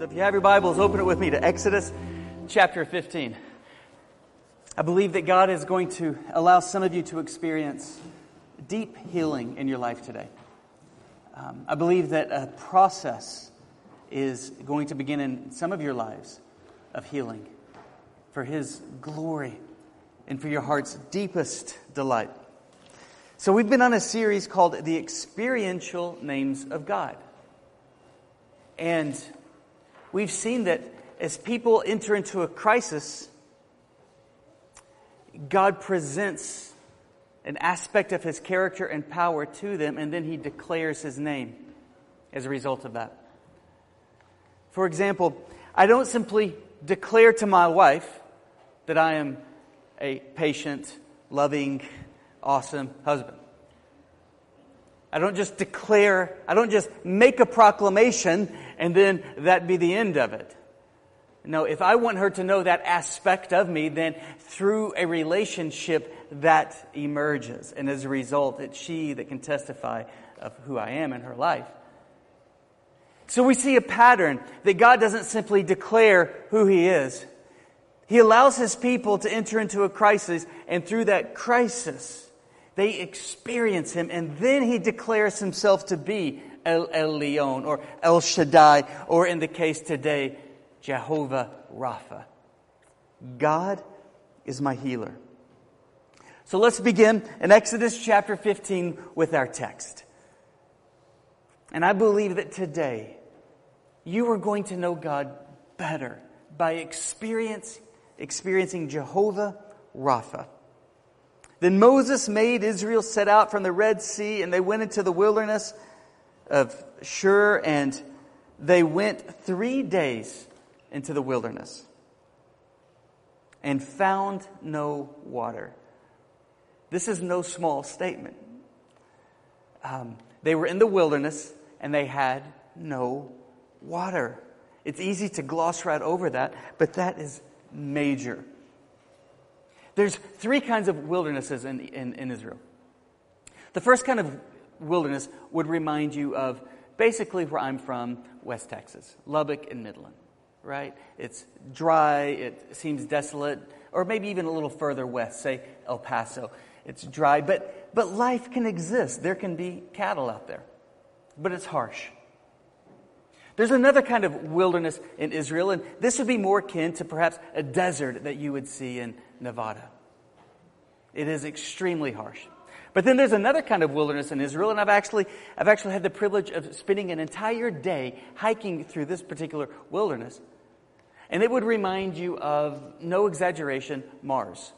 So if you have your Bibles, open it with me to Exodus chapter 15. I believe that God is going to allow some of you to experience deep healing in your life today. Um, I believe that a process is going to begin in some of your lives of healing for His glory and for your heart's deepest delight. So, we've been on a series called The Experiential Names of God. And we've seen that as people enter into a crisis, God presents an aspect of his character and power to them, and then he declares his name as a result of that. For example, I don't simply declare to my wife that I am a patient, loving, awesome husband. I don't just declare, I don't just make a proclamation and then that be the end of it. No, if I want her to know that aspect of me, then through a relationship that emerges. And as a result, it's she that can testify of who I am in her life. So we see a pattern that God doesn't simply declare who He is. He allows His people to enter into a crisis, and through that crisis, they experience Him, and then He declares Himself to be El Elyon or El Shaddai, or in the case today, Jehovah Rapha. God is my healer. So let's begin in Exodus chapter 15 with our text. And I believe that today you are going to know God better by experience, experiencing Jehovah Rapha. Then Moses made Israel set out from the Red Sea, and they went into the wilderness of Shur, and they went three days into the wilderness and found no water. This is no small statement. Um, they were in the wilderness and they had no water. It's easy to gloss right over that, but that is major. There's three kinds of wildernesses in, in, in Israel. The first kind of wilderness would remind you of basically where I'm from, West Texas, Lubbock and Midland, right? It's dry, it seems desolate, or maybe even a little further west, say El Paso. It's dry, but, but life can exist. There can be cattle out there, but it's harsh. There's another kind of wilderness in Israel, and this would be more akin to perhaps a desert that you would see in Nevada. It is extremely harsh. But then there's another kind of wilderness in Israel, and I've actually, I've actually had the privilege of spending an entire day hiking through this particular wilderness. And it would remind you of, no exaggeration, Mars.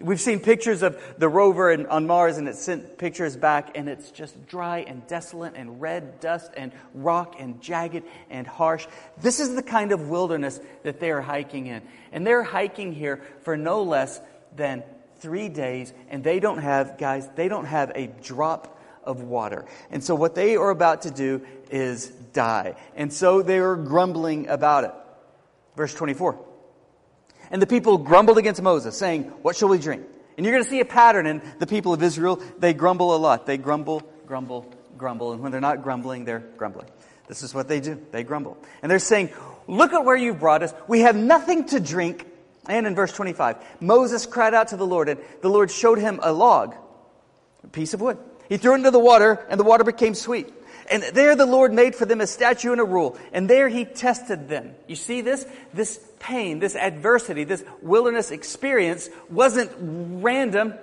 We've seen pictures of the rover and, on Mars, and it sent pictures back, and it's just dry and desolate and red dust and rock and jagged and harsh. This is the kind of wilderness that they are hiking in. And they're hiking here for no less than three days, and they don't have, guys, they don't have a drop of water. And so what they are about to do is die. And so they are grumbling about it. Verse 24. And the people grumbled against Moses, saying, What shall we drink? And you're going to see a pattern in the people of Israel. They grumble a lot. They grumble, grumble, grumble. And when they're not grumbling, they're grumbling. This is what they do. They grumble. And they're saying, Look at where you've brought us. We have nothing to drink. And in verse 25, Moses cried out to the Lord, and the Lord showed him a log, a piece of wood. He threw it into the water, and the water became sweet. And there the Lord made for them a statute and a rule. And there he tested them. You see this? This pain, this adversity, this wilderness experience wasn't random.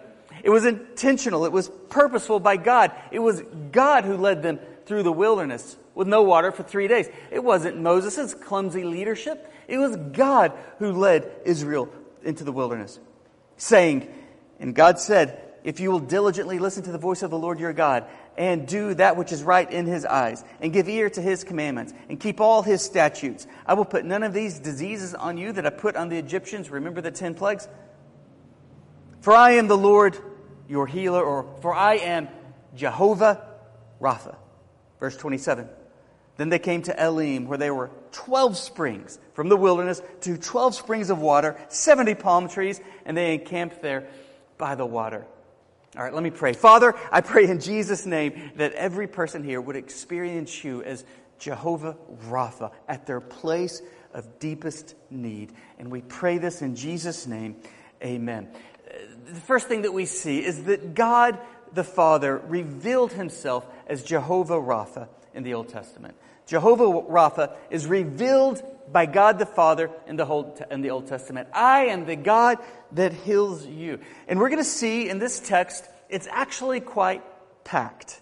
It was intentional. It was purposeful by God. It was God who led them through the wilderness with no water for three days. It wasn't Moses' clumsy leadership. It was God who led Israel into the wilderness, saying, and God said, if you will diligently listen to the voice of the Lord your God and do that which is right in his eyes, and give ear to his commandments, and keep all his statutes. I will put none of these diseases on you that I put on the Egyptians. Remember the ten plagues? For I am the Lord your healer, or for I am Jehovah Rapha. Verse 27. Then they came to Elim, where there were 12 springs from the wilderness to 12 springs of water, 70 palm trees, and they encamped there by the water. All right, let me pray. Father, I pray in Jesus' name that every person here would experience you as Jehovah Rapha at their place of deepest need. And we pray this in Jesus' name. Amen. The first thing that we see is that God the Father revealed himself as Jehovah Rapha in the Old Testament. Jehovah Rapha is revealed by God the Father in the, whole, in the Old Testament. I am the God that heals you. And we're going to see in this text, it's actually quite packed.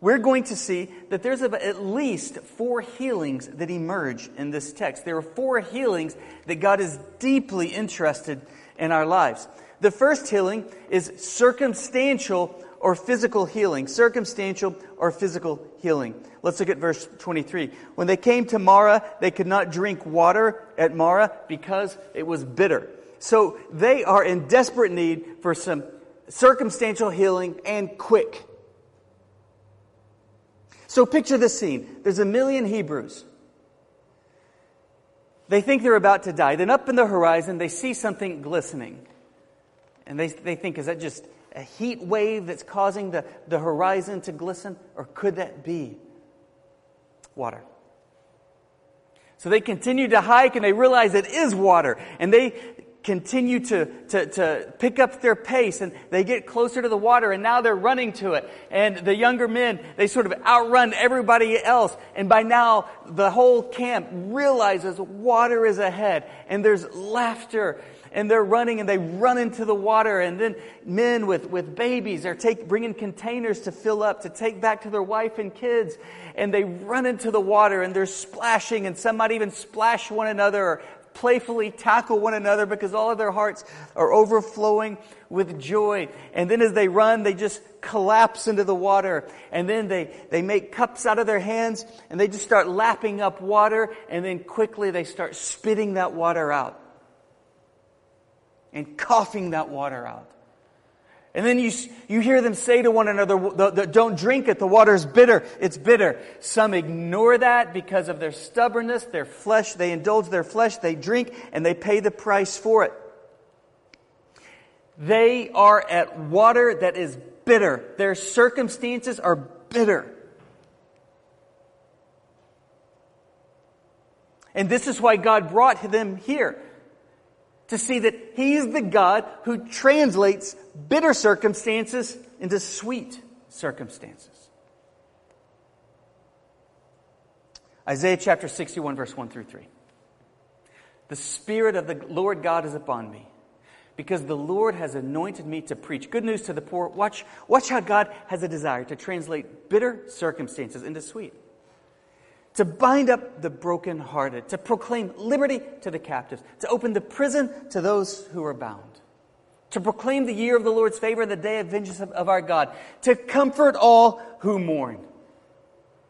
We're going to see that there's at least four healings that emerge in this text. There are four healings that God is deeply interested in our lives. The first healing is circumstantial or physical healing. Circumstantial or physical healing. Let's look at verse 23. When they came to Marah, they could not drink water at Marah because it was bitter. So they are in desperate need for some circumstantial healing and quick. So picture this scene. There's a million Hebrews. They think they're about to die. Then up in the horizon, they see something glistening. And they, they think, is that just a heat wave that's causing the, the horizon to glisten? Or could that be water? So they continue to hike and they realize it is water. And they continue to, to, to pick up their pace and they get closer to the water and now they're running to it. And the younger men, they sort of outrun everybody else. And by now, the whole camp realizes water is ahead and there's laughter and they're running and they run into the water and then men with, with babies are take, bringing containers to fill up to take back to their wife and kids and they run into the water and they're splashing and some might even splash one another or playfully tackle one another because all of their hearts are overflowing with joy. And then as they run, they just collapse into the water. And then they, they make cups out of their hands and they just start lapping up water. And then quickly they start spitting that water out and coughing that water out. And then you, you hear them say to one another, don't drink it, the water is bitter, it's bitter. Some ignore that because of their stubbornness, their flesh, they indulge their flesh, they drink, and they pay the price for it. They are at water that is bitter. Their circumstances are bitter. And this is why God brought them here to see that He's the God who translates bitter circumstances into sweet circumstances. Isaiah chapter 61, verse 1 through 3. The Spirit of the Lord God is upon me because the Lord has anointed me to preach good news to the poor. Watch, watch how God has a desire to translate bitter circumstances into sweet to bind up the brokenhearted, to proclaim liberty to the captives, to open the prison to those who are bound, to proclaim the year of the Lord's favor, and the day of vengeance of, of our God, to comfort all who mourn,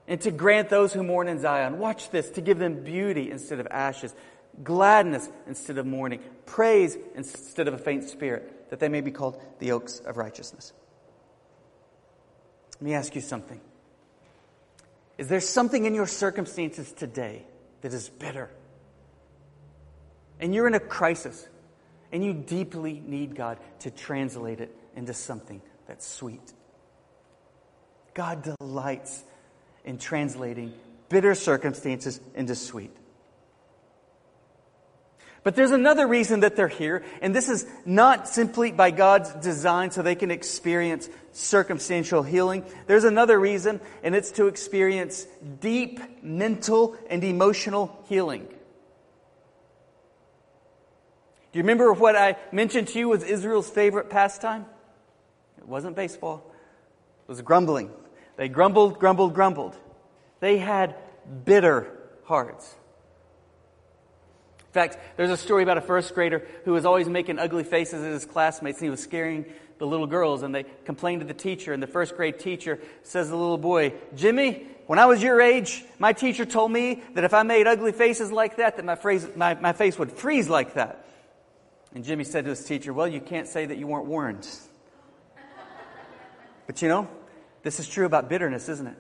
and to grant those who mourn in Zion. Watch this, to give them beauty instead of ashes, gladness instead of mourning, praise instead of a faint spirit, that they may be called the oaks of righteousness. Let me ask you something. Is there something in your circumstances today that is bitter? And you're in a crisis, and you deeply need God to translate it into something that's sweet. God delights in translating bitter circumstances into sweet. But there's another reason that they're here, and this is not simply by God's design so they can experience circumstantial healing. There's another reason, and it's to experience deep mental and emotional healing. Do you remember what I mentioned to you was Israel's favorite pastime? It wasn't baseball, it was grumbling. They grumbled, grumbled, grumbled. They had bitter hearts. In fact, there's a story about a first grader who was always making ugly faces at his classmates and he was scaring the little girls and they complained to the teacher and the first grade teacher says to the little boy, Jimmy, when I was your age, my teacher told me that if I made ugly faces like that, that my, phrase, my, my face would freeze like that. And Jimmy said to his teacher, well, you can't say that you weren't warned. but you know, this is true about bitterness, isn't it?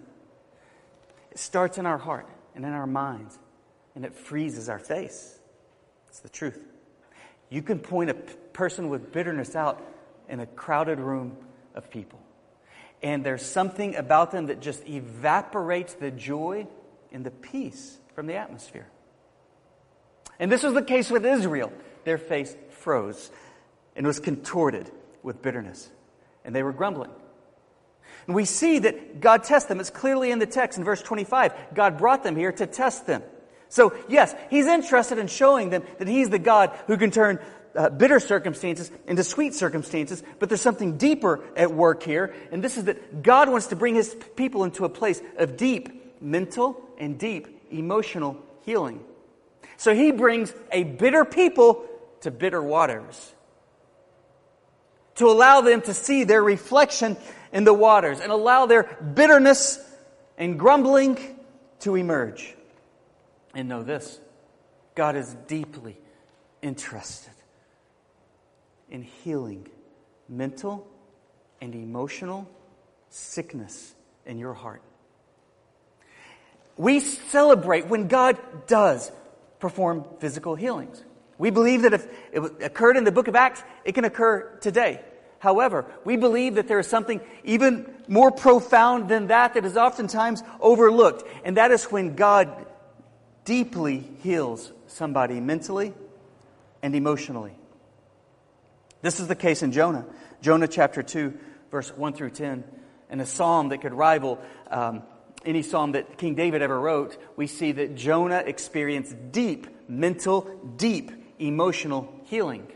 It starts in our heart and in our minds and it freezes our face. It's the truth. You can point a p- person with bitterness out in a crowded room of people. And there's something about them that just evaporates the joy and the peace from the atmosphere. And this was the case with Israel. Their face froze and was contorted with bitterness, and they were grumbling. And we see that God tests them. It's clearly in the text in verse 25. God brought them here to test them. So, yes, He's interested in showing them that He's the God who can turn uh, bitter circumstances into sweet circumstances, but there's something deeper at work here, and this is that God wants to bring His people into a place of deep mental and deep emotional healing. So He brings a bitter people to bitter waters to allow them to see their reflection in the waters and allow their bitterness and grumbling to emerge. And know this God is deeply interested in healing mental and emotional sickness in your heart. We celebrate when God does perform physical healings. We believe that if it occurred in the book of Acts, it can occur today. However, we believe that there is something even more profound than that that is oftentimes overlooked, and that is when God deeply heals somebody mentally and emotionally. This is the case in Jonah. Jonah chapter 2, verse 1 through 10. And a psalm that could rival um, any psalm that King David ever wrote, we see that Jonah experienced deep mental, deep emotional healing.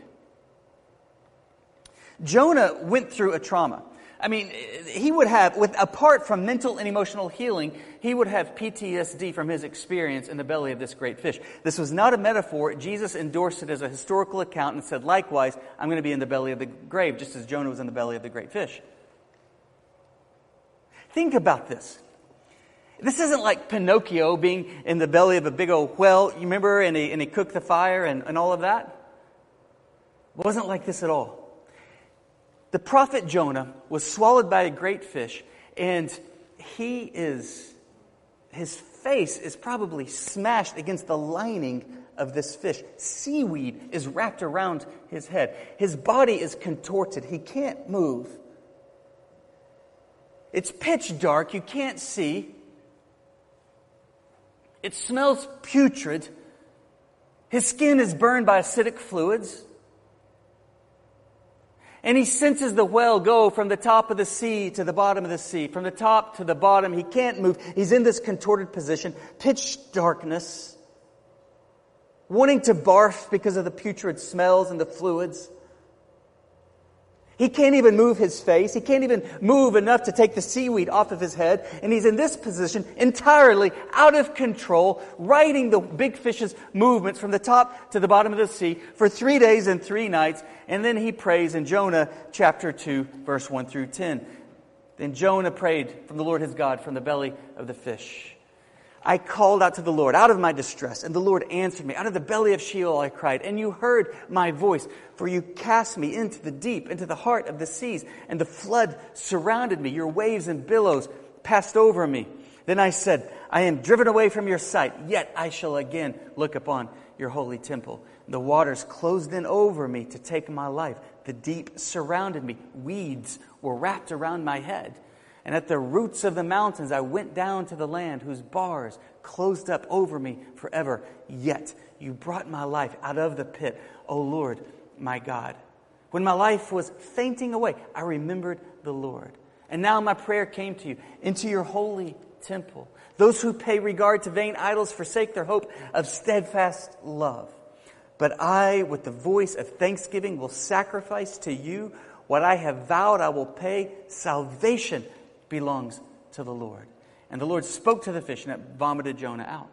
Jonah went through a trauma. I mean, he would have, with, apart from mental and emotional healing, he would have PTSD from his experience in the belly of this great fish. This was not a metaphor. Jesus endorsed it as a historical account and said, likewise, I'm going to be in the belly of the grave, just as Jonah was in the belly of the great fish. Think about this. This isn't like Pinocchio being in the belly of a big old well, you remember, and he, and he cooked the fire and, and all of that. It wasn't like this at all. The prophet Jonah was swallowed by a great fish, and he is, his face is probably smashed against the lining of this fish. Seaweed is wrapped around his head. His body is contorted. He can't move. It's pitch dark. You can't see. It smells putrid. His skin is burned by acidic fluids. And he senses the well go from the top of the sea to the bottom of the sea, from the top to the bottom. He can't move. He's in this contorted position, pitch darkness, wanting to barf because of the putrid smells and the fluids. He can't even move his face. He can't even move enough to take the seaweed off of his head. And he's in this position entirely out of control, riding the big fish's movements from the top to the bottom of the sea for three days and three nights. And then he prays in Jonah chapter 2, verse 1 through 10. Then Jonah prayed from the Lord his God from the belly of the fish. I called out to the Lord out of my distress, and the Lord answered me. Out of the belly of Sheol I cried, and you heard my voice, for you cast me into the deep, into the heart of the seas, and the flood surrounded me. Your waves and billows passed over me. Then I said, I am driven away from your sight, yet I shall again look upon your holy temple. The waters closed in over me to take my life. The deep surrounded me. Weeds were wrapped around my head. And at the roots of the mountains, I went down to the land whose bars closed up over me forever. Yet you brought my life out of the pit, O Lord, my God. When my life was fainting away, I remembered the Lord. And now my prayer came to you into your holy temple. Those who pay regard to vain idols forsake their hope of steadfast love. But I, with the voice of thanksgiving, will sacrifice to you what I have vowed I will pay salvation belongs to the Lord. And the Lord spoke to the fish, and it vomited Jonah out.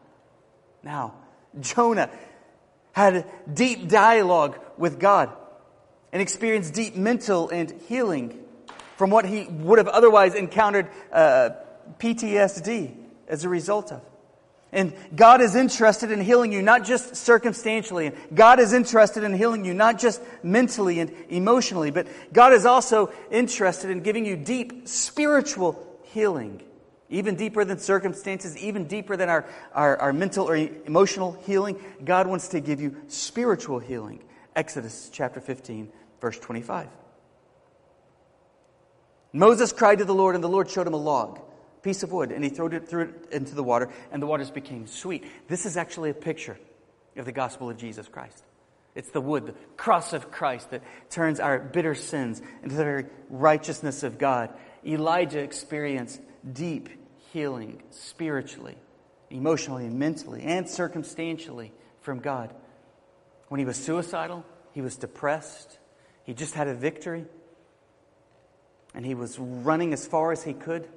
Now, Jonah had deep dialogue with God and experienced deep mental and healing from what he would have otherwise encountered uh, PTSD as a result of. And God is interested in healing you not just circumstantially. And God is interested in healing you not just mentally and emotionally, but God is also interested in giving you deep spiritual healing. Even deeper than circumstances, even deeper than our, our, our mental or emotional healing, God wants to give you spiritual healing. Exodus chapter 15, verse 25. Moses cried to the Lord, and the Lord showed him a log piece of wood, and he threw it, threw it into the water, and the waters became sweet. This is actually a picture of the gospel of Jesus Christ. It's the wood, the cross of Christ that turns our bitter sins into the very righteousness of God. Elijah experienced deep healing spiritually, emotionally, and mentally, and circumstantially from God. When he was suicidal, he was depressed, he just had a victory, and he was running as far as he could.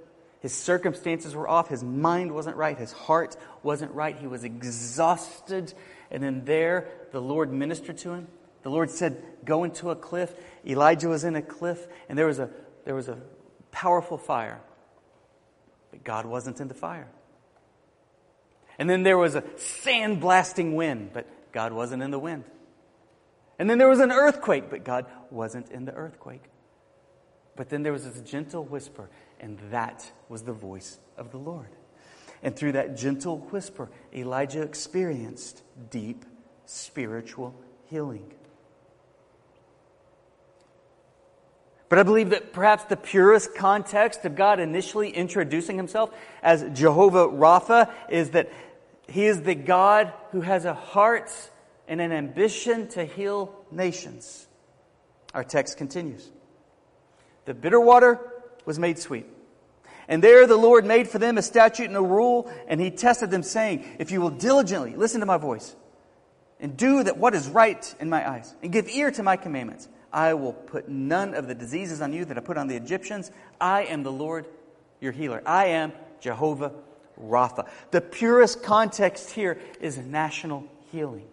His circumstances were off. His mind wasn't right. His heart wasn't right. He was exhausted. And then there, the Lord ministered to him. The Lord said, Go into a cliff. Elijah was in a cliff, and there was a, there was a powerful fire. But God wasn't in the fire. And then there was a sand blasting wind, but God wasn't in the wind. And then there was an earthquake, but God wasn't in the earthquake. But then there was this gentle whisper, and that was the voice of the Lord. And through that gentle whisper, Elijah experienced deep spiritual healing. But I believe that perhaps the purest context of God initially introducing himself as Jehovah Rapha is that he is the God who has a heart and an ambition to heal nations. Our text continues. The bitter water was made sweet. And there the Lord made for them a statute and a rule, and he tested them, saying, If you will diligently listen to my voice, and do that what is right in my eyes, and give ear to my commandments, I will put none of the diseases on you that I put on the Egyptians. I am the Lord your healer. I am Jehovah Rapha. The purest context here is national healing.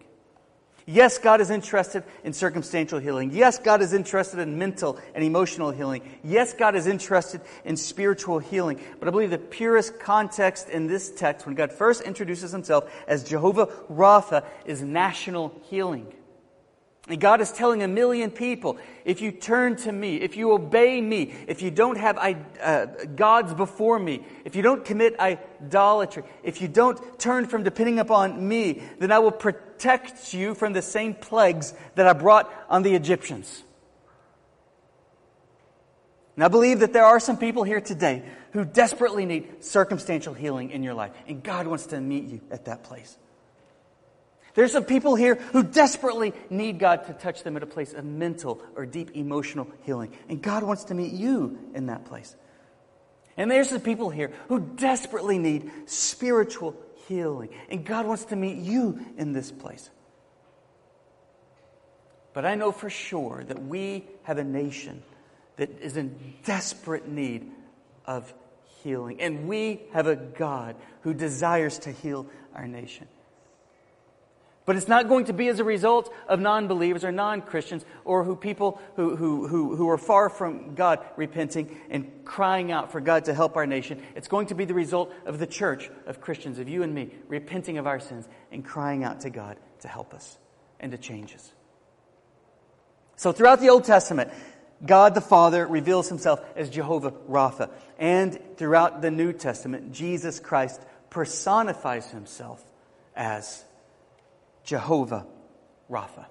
Yes, God is interested in circumstantial healing. Yes, God is interested in mental and emotional healing. Yes, God is interested in spiritual healing. But I believe the purest context in this text, when God first introduces himself as Jehovah Rapha, is national healing. And God is telling a million people if you turn to me, if you obey me, if you don't have uh, gods before me, if you don't commit idolatry, if you don't turn from depending upon me, then I will protect you from the same plagues that I brought on the Egyptians. And I believe that there are some people here today who desperately need circumstantial healing in your life, and God wants to meet you at that place. There's some people here who desperately need God to touch them at a place of mental or deep emotional healing. And God wants to meet you in that place. And there's some people here who desperately need spiritual healing. And God wants to meet you in this place. But I know for sure that we have a nation that is in desperate need of healing. And we have a God who desires to heal our nation. But it's not going to be as a result of non believers or non Christians or who people who, who, who, who are far from God repenting and crying out for God to help our nation. It's going to be the result of the church of Christians, of you and me, repenting of our sins and crying out to God to help us and to change us. So throughout the Old Testament, God the Father reveals himself as Jehovah Rapha. And throughout the New Testament, Jesus Christ personifies himself as Jehovah Rapha.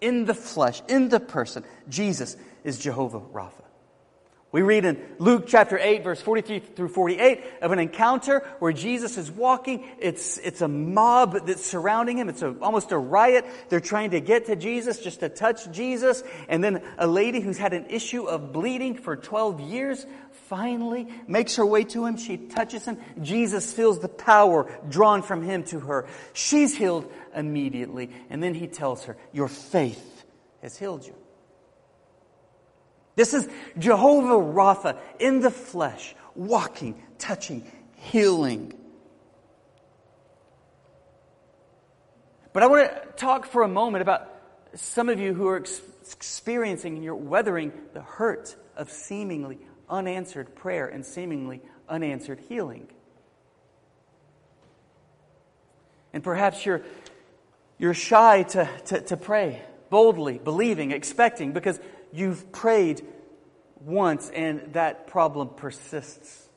In the flesh, in the person, Jesus is Jehovah Rapha. We read in Luke chapter 8, verse 43 through 48 of an encounter where Jesus is walking. It's, it's a mob that's surrounding him. It's a, almost a riot. They're trying to get to Jesus, just to touch Jesus. And then a lady who's had an issue of bleeding for 12 years finally makes her way to him. She touches him. Jesus feels the power drawn from him to her. She's healed immediately. And then he tells her, Your faith has healed you. This is Jehovah Rapha in the flesh, walking, touching, healing. But I want to talk for a moment about some of you who are ex- experiencing and you're weathering the hurt of seemingly unanswered prayer and seemingly unanswered healing. And perhaps you're, you're shy to, to, to pray boldly, believing, expecting, because you've prayed once and that problem persists.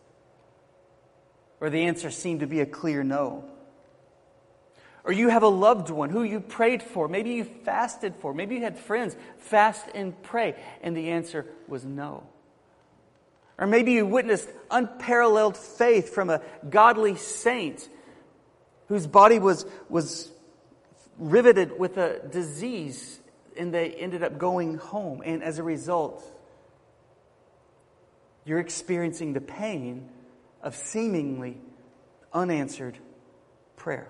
Or the answer seemed to be a clear no. Or you have a loved one who you prayed for, maybe you fasted for, maybe you had friends fast and pray, and the answer was no. Or maybe you witnessed unparalleled faith from a godly saint whose body was, was riveted with a disease and they ended up going home. And as a result, you're experiencing the pain of seemingly unanswered prayer.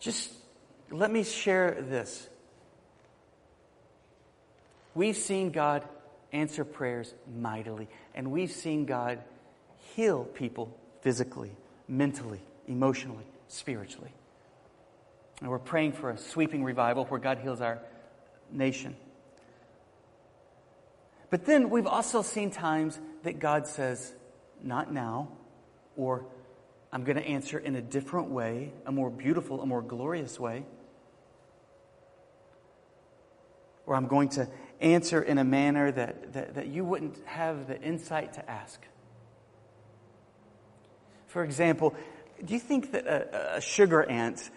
Just let me share this. We've seen God answer prayers mightily, and we've seen God heal people physically, mentally, emotionally, spiritually. And we're praying for a sweeping revival where God heals our nation. But then we've also seen times that God says, not now, or I'm going to answer in a different way, a more beautiful, a more glorious way. Or I'm going to answer in a manner that, that, that you wouldn't have the insight to ask. For example, do you think that a, a sugar ant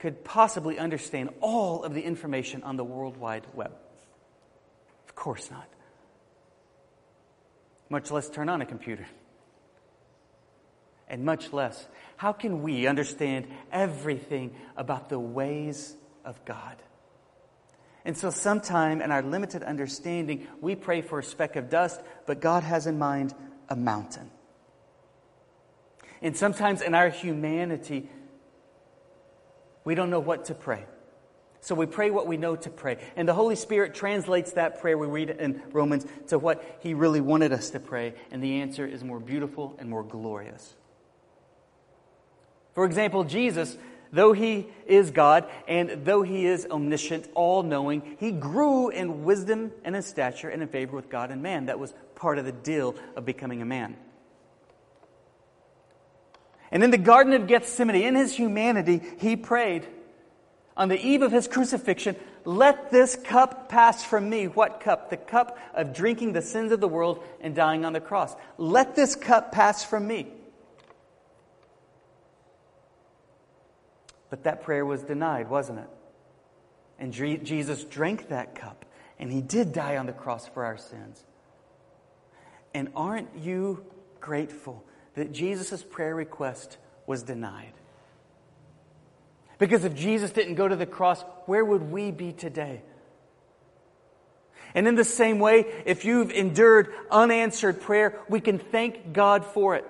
could possibly understand all of the information on the World Wide Web? Of course not. Much less turn on a computer and much less, how can we understand everything about the ways of God? And so, sometime in our limited understanding, we pray for a speck of dust, but God has in mind a mountain. And sometimes in our humanity, we don't know what to pray. So we pray what we know to pray. And the Holy Spirit translates that prayer we read in Romans to what He really wanted us to pray. And the answer is more beautiful and more glorious. For example, Jesus, though he is God and though he is omniscient, all knowing, he grew in wisdom and in stature and in favor with God and man. That was part of the deal of becoming a man. And in the Garden of Gethsemane, in his humanity, he prayed on the eve of his crucifixion, let this cup pass from me. What cup? The cup of drinking the sins of the world and dying on the cross. Let this cup pass from me. But that prayer was denied, wasn't it? And Jesus drank that cup, and he did die on the cross for our sins. And aren't you grateful that Jesus' prayer request was denied? Because if Jesus didn't go to the cross, where would we be today? And in the same way, if you've endured unanswered prayer, we can thank God for it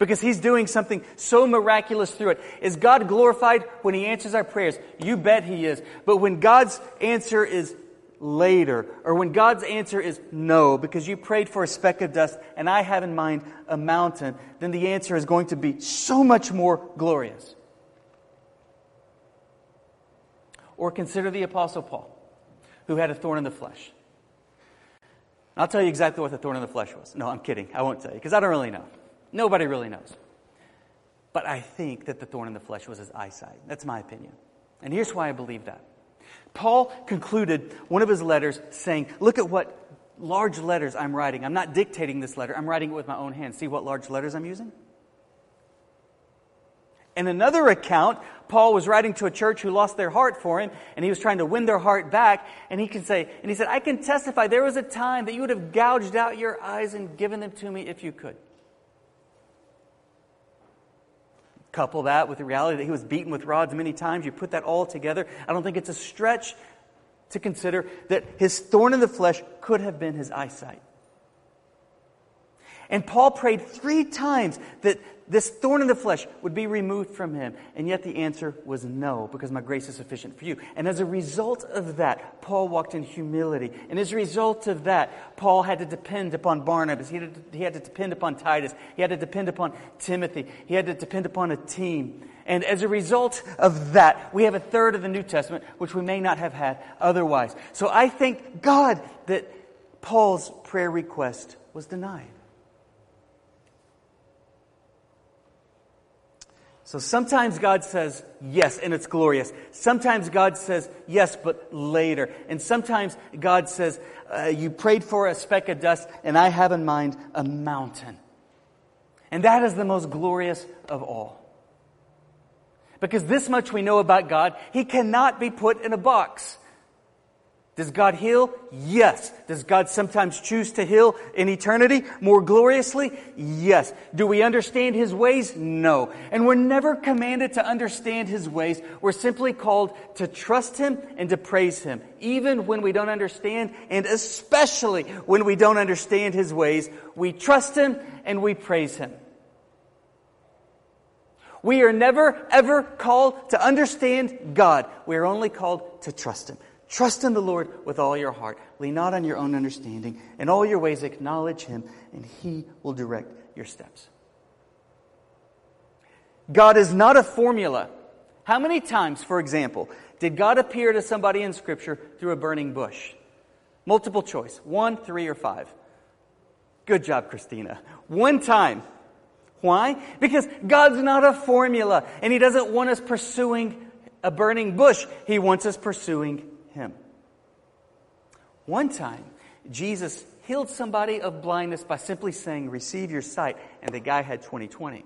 because he's doing something so miraculous through it. Is God glorified when he answers our prayers? You bet he is. But when God's answer is later, or when God's answer is no, because you prayed for a speck of dust and I have in mind a mountain, then the answer is going to be so much more glorious. Or consider the Apostle Paul, who had a thorn in the flesh. I'll tell you exactly what the thorn in the flesh was. No, I'm kidding. I won't tell you, because I don't really know. Nobody really knows. But I think that the thorn in the flesh was his eyesight. That's my opinion. And here's why I believe that. Paul concluded one of his letters saying, Look at what large letters I'm writing. I'm not dictating this letter, I'm writing it with my own hand. See what large letters I'm using? In another account, Paul was writing to a church who lost their heart for him, and he was trying to win their heart back. And he can say, and he said, I can testify there was a time that you would have gouged out your eyes and given them to me if you could. Couple that with the reality that he was beaten with rods many times. You put that all together. I don't think it's a stretch to consider that his thorn in the flesh could have been his eyesight. And Paul prayed three times that this thorn in the flesh would be removed from him. And yet the answer was no, because my grace is sufficient for you. And as a result of that, Paul walked in humility. And as a result of that, Paul had to depend upon Barnabas. He had to, he had to depend upon Titus. He had to depend upon Timothy. He had to depend upon a team. And as a result of that, we have a third of the New Testament, which we may not have had otherwise. So I thank God that Paul's prayer request was denied. So sometimes God says yes, and it's glorious. Sometimes God says yes, but later. And sometimes God says, uh, You prayed for a speck of dust, and I have in mind a mountain. And that is the most glorious of all. Because this much we know about God, He cannot be put in a box. Does God heal? Yes. Does God sometimes choose to heal in eternity more gloriously? Yes. Do we understand His ways? No. And we're never commanded to understand His ways. We're simply called to trust Him and to praise Him, even when we don't understand, and especially when we don't understand His ways. We trust Him and we praise Him. We are never, ever called to understand God. We are only called to trust Him. Trust in the Lord with all your heart. Lean not on your own understanding. In all your ways, acknowledge Him, and He will direct your steps. God is not a formula. How many times, for example, did God appear to somebody in Scripture through a burning bush? Multiple choice one, three, or five. Good job, Christina. One time. Why? Because God's not a formula, and He doesn't want us pursuing a burning bush. He wants us pursuing him. One time, Jesus healed somebody of blindness by simply saying, Receive your sight, and the guy had 20/20.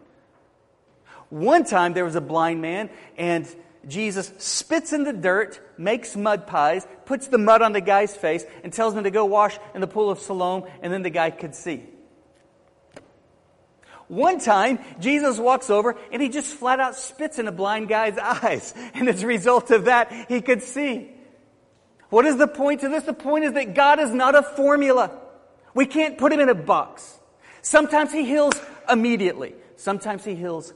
One time, there was a blind man, and Jesus spits in the dirt, makes mud pies, puts the mud on the guy's face, and tells him to go wash in the pool of Siloam, and then the guy could see. One time, Jesus walks over and he just flat out spits in a blind guy's eyes. And as a result of that, he could see. What is the point to this? The point is that God is not a formula. We can't put him in a box. Sometimes he heals immediately. Sometimes he heals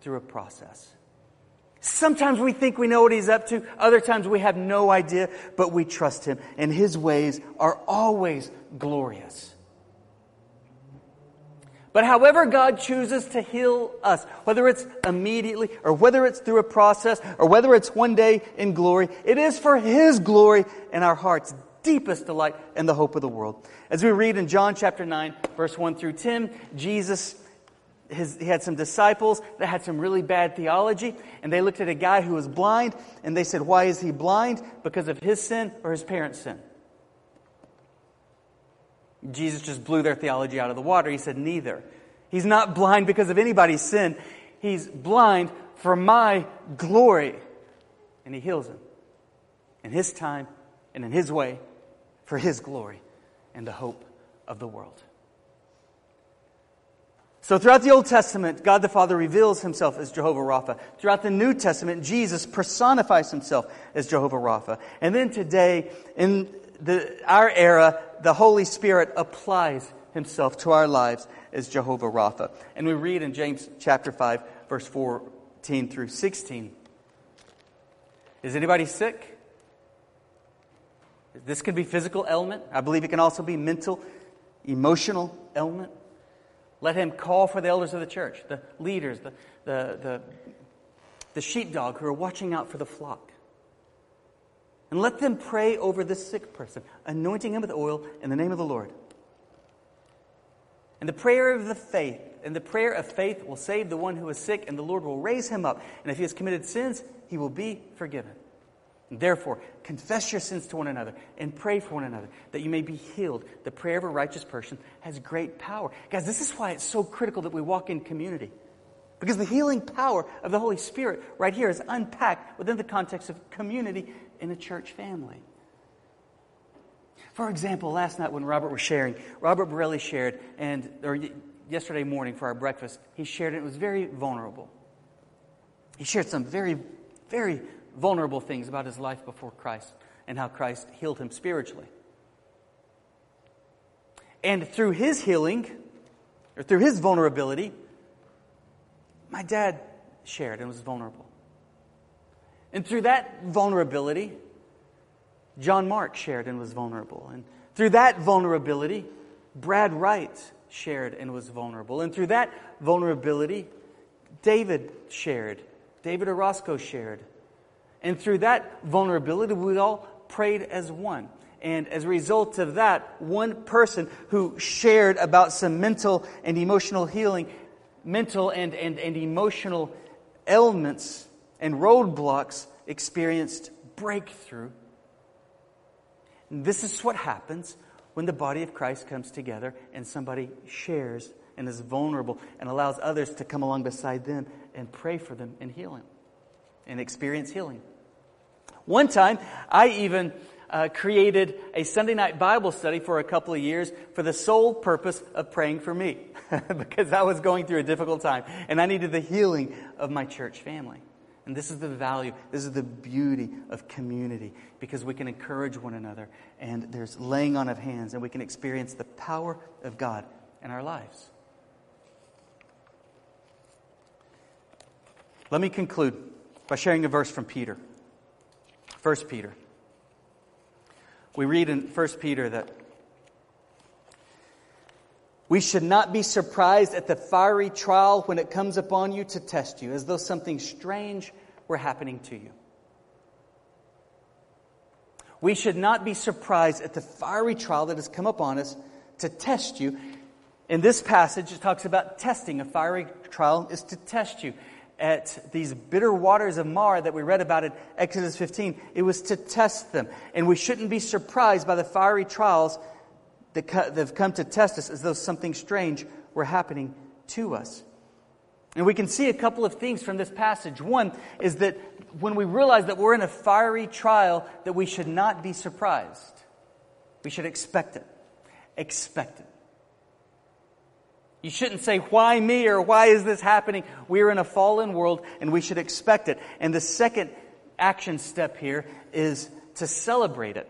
through a process. Sometimes we think we know what he's up to. Other times we have no idea, but we trust him. And his ways are always glorious. But however God chooses to heal us, whether it's immediately or whether it's through a process or whether it's one day in glory, it is for His glory and our heart's deepest delight and the hope of the world. As we read in John chapter 9, verse 1 through 10, Jesus his, he had some disciples that had some really bad theology, and they looked at a guy who was blind, and they said, Why is he blind? Because of his sin or his parents' sin? Jesus just blew their theology out of the water. He said, Neither. He's not blind because of anybody's sin. He's blind for my glory. And he heals him in his time and in his way for his glory and the hope of the world. So throughout the Old Testament, God the Father reveals himself as Jehovah Rapha. Throughout the New Testament, Jesus personifies himself as Jehovah Rapha. And then today, in the, our era, the Holy Spirit applies himself to our lives as Jehovah Rapha. And we read in James chapter 5, verse 14 through 16. Is anybody sick? This could be physical ailment. I believe it can also be mental, emotional ailment. Let him call for the elders of the church, the leaders, the, the, the, the sheepdog who are watching out for the flock. And let them pray over this sick person, anointing him with oil in the name of the Lord. And the prayer of the faith, and the prayer of faith will save the one who is sick, and the Lord will raise him up. And if he has committed sins, he will be forgiven. And therefore, confess your sins to one another and pray for one another that you may be healed. The prayer of a righteous person has great power. Guys, this is why it's so critical that we walk in community. Because the healing power of the Holy Spirit right here is unpacked within the context of community in a church family. For example, last night when Robert was sharing, Robert Borelli shared, and or yesterday morning for our breakfast, he shared it. It was very vulnerable. He shared some very, very vulnerable things about his life before Christ and how Christ healed him spiritually. And through his healing, or through his vulnerability, my dad shared and was vulnerable. And through that vulnerability, John Mark shared and was vulnerable. And through that vulnerability, Brad Wright shared and was vulnerable. And through that vulnerability, David shared. David Orozco shared. And through that vulnerability, we all prayed as one. And as a result of that, one person who shared about some mental and emotional healing, mental and, and, and emotional ailments and roadblocks experienced breakthrough. And this is what happens when the body of Christ comes together and somebody shares and is vulnerable and allows others to come along beside them and pray for them and heal them and experience healing. One time, I even uh, created a Sunday night Bible study for a couple of years for the sole purpose of praying for me because I was going through a difficult time and I needed the healing of my church family. And this is the value, this is the beauty of community because we can encourage one another and there's laying on of hands and we can experience the power of God in our lives. Let me conclude by sharing a verse from Peter. 1 Peter. We read in 1 Peter that we should not be surprised at the fiery trial when it comes upon you to test you, as though something strange were happening to you. We should not be surprised at the fiery trial that has come upon us to test you. In this passage, it talks about testing. A fiery trial is to test you at these bitter waters of Marah that we read about in Exodus 15, it was to test them. And we shouldn't be surprised by the fiery trials that have come to test us as though something strange were happening to us. And we can see a couple of things from this passage. One is that when we realize that we're in a fiery trial, that we should not be surprised. We should expect it. Expect it. You shouldn't say, why me or why is this happening? We're in a fallen world and we should expect it. And the second action step here is to celebrate it.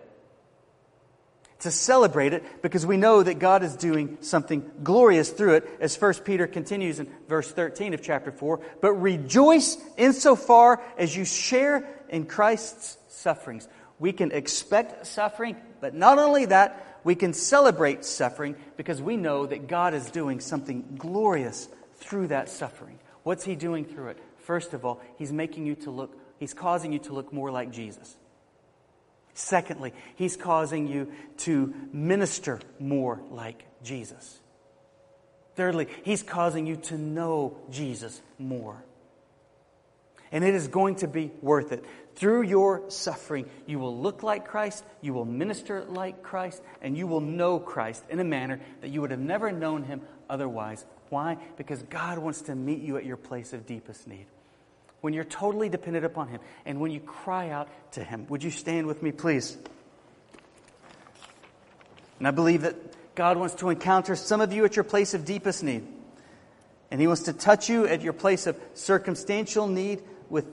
To celebrate it because we know that God is doing something glorious through it, as 1 Peter continues in verse 13 of chapter 4. But rejoice insofar as you share in Christ's sufferings. We can expect suffering, but not only that, we can celebrate suffering because we know that God is doing something glorious through that suffering. What's He doing through it? First of all, He's making you to look, He's causing you to look more like Jesus. Secondly, He's causing you to minister more like Jesus. Thirdly, He's causing you to know Jesus more. And it is going to be worth it. Through your suffering, you will look like Christ, you will minister like Christ, and you will know Christ in a manner that you would have never known him otherwise. Why? Because God wants to meet you at your place of deepest need. When you're totally dependent upon him, and when you cry out to him. Would you stand with me, please? And I believe that God wants to encounter some of you at your place of deepest need. And he wants to touch you at your place of circumstantial need with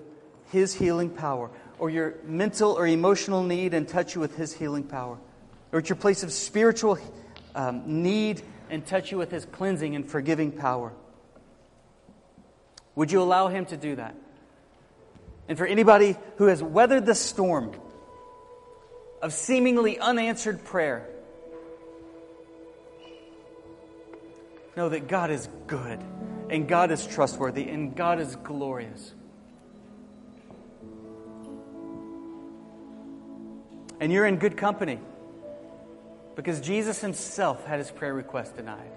his healing power, or your mental or emotional need and touch you with His healing power, or at your place of spiritual um, need and touch you with His cleansing and forgiving power. Would you allow Him to do that? And for anybody who has weathered the storm of seemingly unanswered prayer, know that God is good and God is trustworthy and God is glorious. And you're in good company because Jesus himself had his prayer request denied.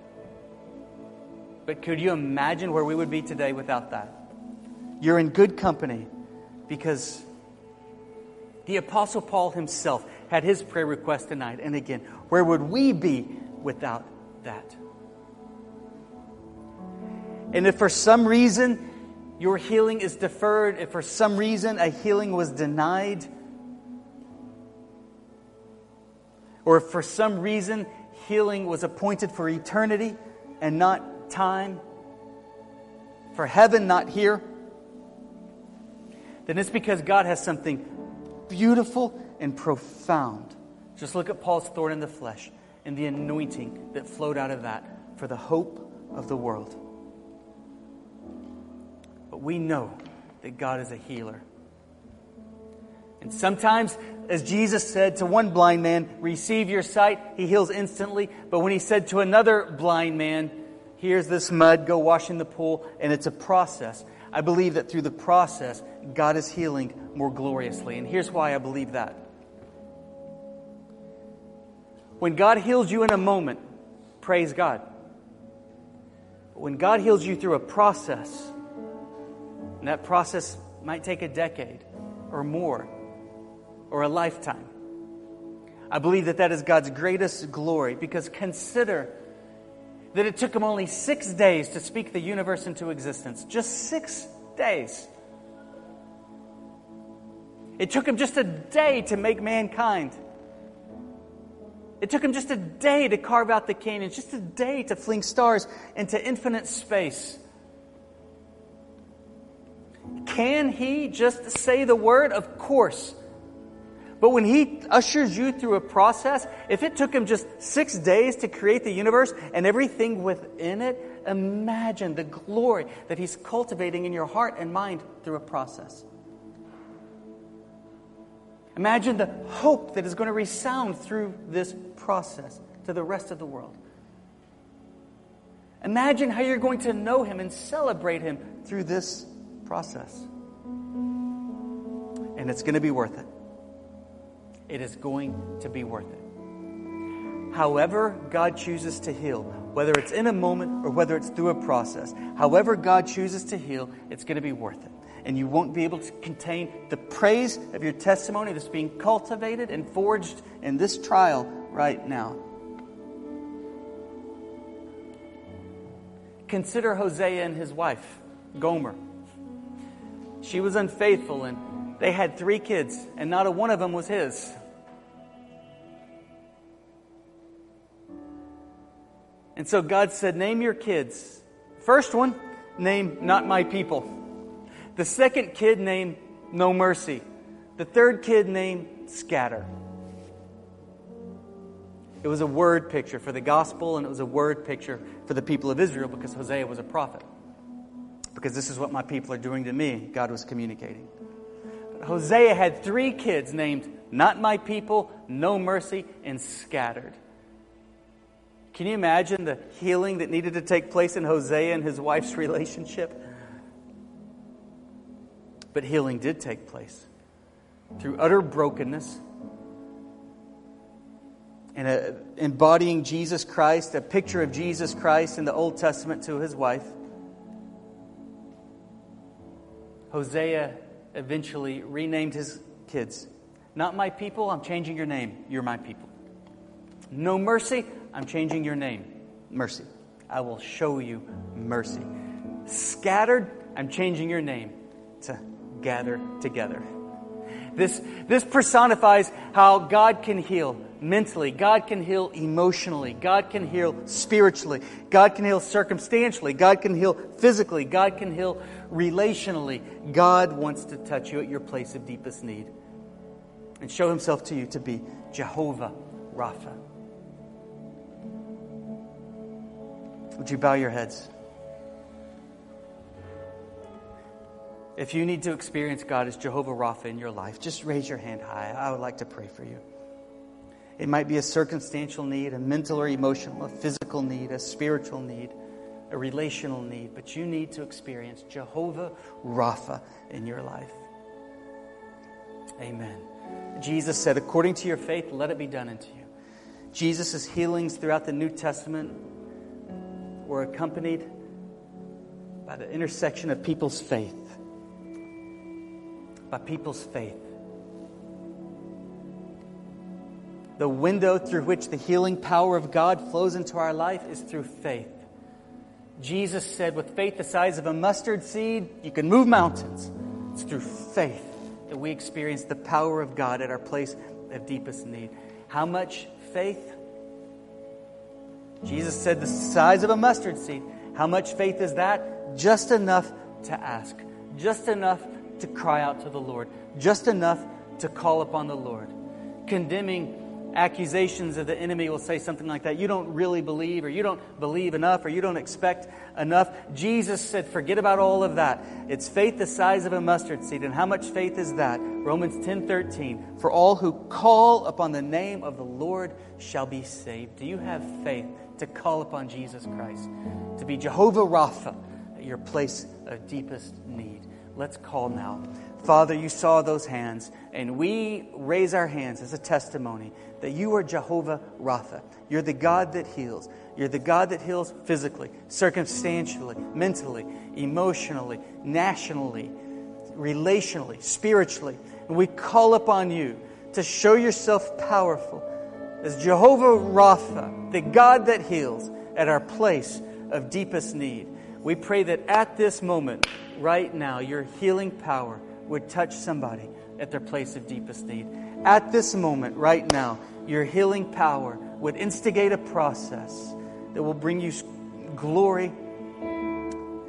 But could you imagine where we would be today without that? You're in good company because the Apostle Paul himself had his prayer request denied. And again, where would we be without that? And if for some reason your healing is deferred, if for some reason a healing was denied, or if for some reason healing was appointed for eternity and not time, for heaven, not here, then it's because God has something beautiful and profound. Just look at Paul's thorn in the flesh and the anointing that flowed out of that for the hope of the world. But we know that God is a healer. And sometimes, as Jesus said to one blind man, receive your sight, he heals instantly. But when he said to another blind man, here's this mud, go wash in the pool, and it's a process. I believe that through the process, God is healing more gloriously. And here's why I believe that. When God heals you in a moment, praise God. But when God heals you through a process, and that process might take a decade or more, or a lifetime. I believe that that is God's greatest glory because consider that it took him only six days to speak the universe into existence. Just six days. It took him just a day to make mankind. It took him just a day to carve out the canyons, just a day to fling stars into infinite space. Can he just say the word? Of course. But when he ushers you through a process, if it took him just six days to create the universe and everything within it, imagine the glory that he's cultivating in your heart and mind through a process. Imagine the hope that is going to resound through this process to the rest of the world. Imagine how you're going to know him and celebrate him through this process. And it's going to be worth it. It is going to be worth it. However, God chooses to heal, whether it's in a moment or whether it's through a process, however, God chooses to heal, it's going to be worth it and you won't be able to contain the praise of your testimony that's being cultivated and forged in this trial right now. Consider Hosea and his wife, Gomer. She was unfaithful, and they had three kids, and not a one of them was his. And so God said, Name your kids. First one, name not my people. The second kid name No Mercy. The third kid name Scatter. It was a word picture for the gospel, and it was a word picture for the people of Israel because Hosea was a prophet. Because this is what my people are doing to me, God was communicating. But Hosea had three kids named Not My People, No Mercy, and Scattered. Can you imagine the healing that needed to take place in Hosea and his wife's relationship? But healing did take place through utter brokenness and a, embodying Jesus Christ, a picture of Jesus Christ in the Old Testament to his wife. Hosea eventually renamed his kids. Not my people, I'm changing your name. You're my people. No mercy, I'm changing your name. Mercy. I will show you mercy. Scattered, I'm changing your name to gather together. This, this personifies how God can heal mentally, God can heal emotionally, God can heal spiritually, God can heal circumstantially, God can heal physically, God can heal relationally. God wants to touch you at your place of deepest need and show himself to you to be Jehovah Rapha. Would you bow your heads? If you need to experience God as Jehovah Rapha in your life, just raise your hand high. I would like to pray for you. It might be a circumstantial need, a mental or emotional, a physical need, a spiritual need, a relational need, but you need to experience Jehovah Rapha in your life. Amen. Jesus said, according to your faith, let it be done unto you. Jesus' healings throughout the New Testament were accompanied by the intersection of people's faith by people's faith. The window through which the healing power of God flows into our life is through faith. Jesus said, with faith the size of a mustard seed, you can move mountains. It's through faith that we experience the power of God at our place of deepest need. How much faith? Jesus said, the size of a mustard seed. How much faith is that? Just enough to ask, just enough to cry out to the Lord, just enough to call upon the Lord. Condemning accusations of the enemy will say something like that. You don't really believe, or you don't believe enough, or you don't expect enough. Jesus said, forget about all of that. It's faith the size of a mustard seed. And how much faith is that? Romans 10 13. For all who call upon the name of the Lord shall be saved. Do you have faith to call upon Jesus Christ? To be Jehovah Rapha at your place of deepest need? Let's call now. Father, you saw those hands, and we raise our hands as a testimony that you are Jehovah Rapha. You're the God that heals. You're the God that heals physically, circumstantially, mentally, emotionally, nationally, relationally, spiritually. And we call upon you to show yourself powerful as Jehovah Rapha, the God that heals, at our place of deepest need. We pray that at this moment, right now, your healing power would touch somebody at their place of deepest need. At this moment, right now, your healing power would instigate a process that will bring you glory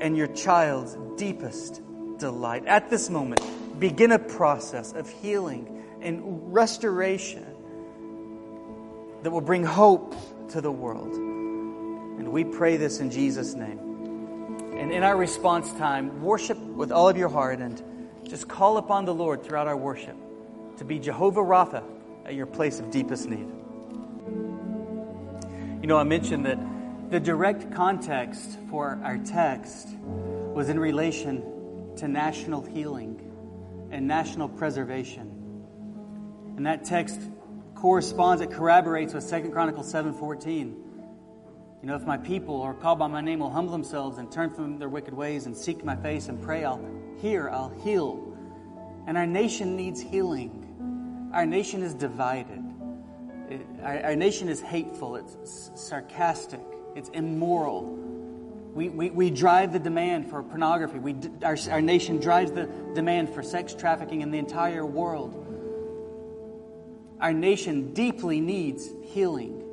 and your child's deepest delight. At this moment, begin a process of healing and restoration that will bring hope to the world. And we pray this in Jesus' name. And in our response time, worship with all of your heart and just call upon the Lord throughout our worship to be Jehovah Rapha at your place of deepest need. You know, I mentioned that the direct context for our text was in relation to national healing and national preservation. And that text corresponds, it corroborates with 2 Chronicles 7.14. You know, if my people are called by my name will humble themselves and turn from their wicked ways and seek my face and pray, I'll hear, I'll heal. And our nation needs healing. Our nation is divided. It, our, our nation is hateful, it's sarcastic, it's immoral. We, we, we drive the demand for pornography. We, our, our nation drives the demand for sex trafficking in the entire world. Our nation deeply needs healing.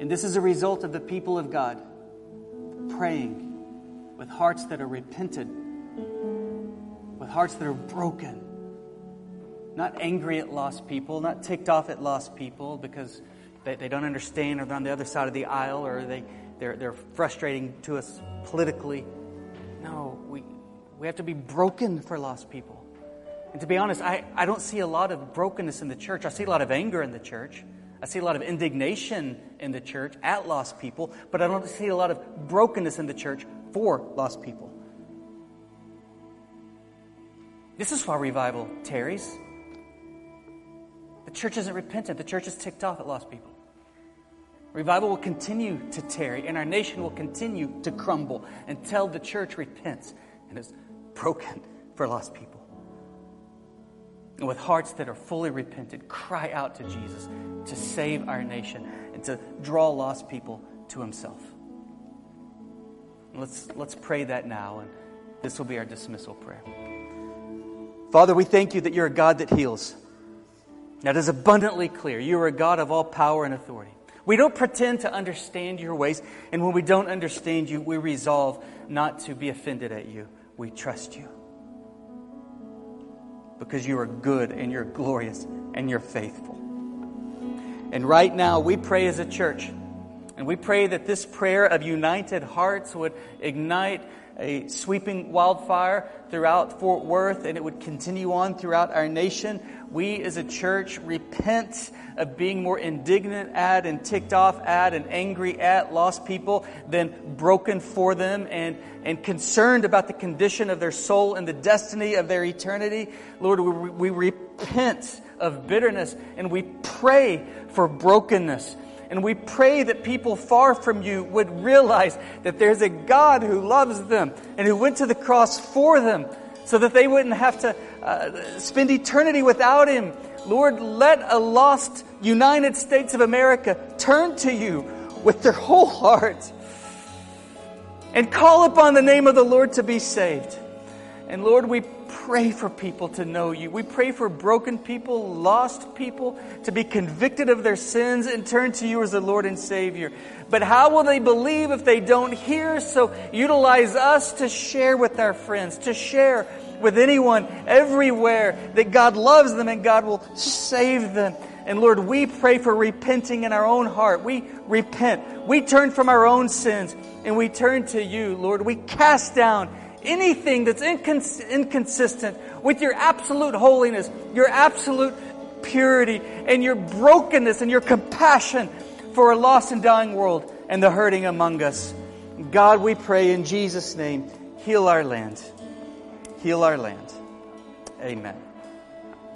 And this is a result of the people of God praying with hearts that are repented, with hearts that are broken, not angry at lost people, not ticked off at lost people because they, they don't understand or they're on the other side of the aisle or they, they're, they're frustrating to us politically. No, we, we have to be broken for lost people. And to be honest, I, I don't see a lot of brokenness in the church. I see a lot of anger in the church. I see a lot of indignation in the church at lost people, but I don't see a lot of brokenness in the church for lost people. This is why revival tarries. The church isn't repentant, the church is ticked off at lost people. Revival will continue to tarry, and our nation will continue to crumble until the church repents and is broken for lost people. And with hearts that are fully repented, cry out to Jesus to save our nation and to draw lost people to himself. Let's, let's pray that now, and this will be our dismissal prayer. Father, we thank you that you're a God that heals. That is abundantly clear. You are a God of all power and authority. We don't pretend to understand your ways, and when we don't understand you, we resolve not to be offended at you. We trust you. Because you are good and you're glorious and you're faithful. And right now, we pray as a church, and we pray that this prayer of united hearts would ignite a sweeping wildfire throughout Fort Worth, and it would continue on throughout our nation. We as a church repent of being more indignant at and ticked off at and angry at lost people than broken for them and, and concerned about the condition of their soul and the destiny of their eternity. Lord, we, we repent of bitterness and we pray for brokenness. And we pray that people far from you would realize that there's a God who loves them and who went to the cross for them so that they wouldn't have to uh, spend eternity without Him. Lord, let a lost United States of America turn to you with their whole heart and call upon the name of the Lord to be saved. And Lord, we pray for people to know you. We pray for broken people, lost people to be convicted of their sins and turn to you as the Lord and Savior. But how will they believe if they don't hear? So utilize us to share with our friends, to share with anyone everywhere that God loves them and God will save them. And Lord, we pray for repenting in our own heart. We repent. We turn from our own sins and we turn to you, Lord. We cast down anything that's incons- inconsistent with your absolute holiness, your absolute purity, and your brokenness and your compassion for a lost and dying world and the hurting among us. God, we pray in Jesus' name, heal our land. Heal our land. Amen.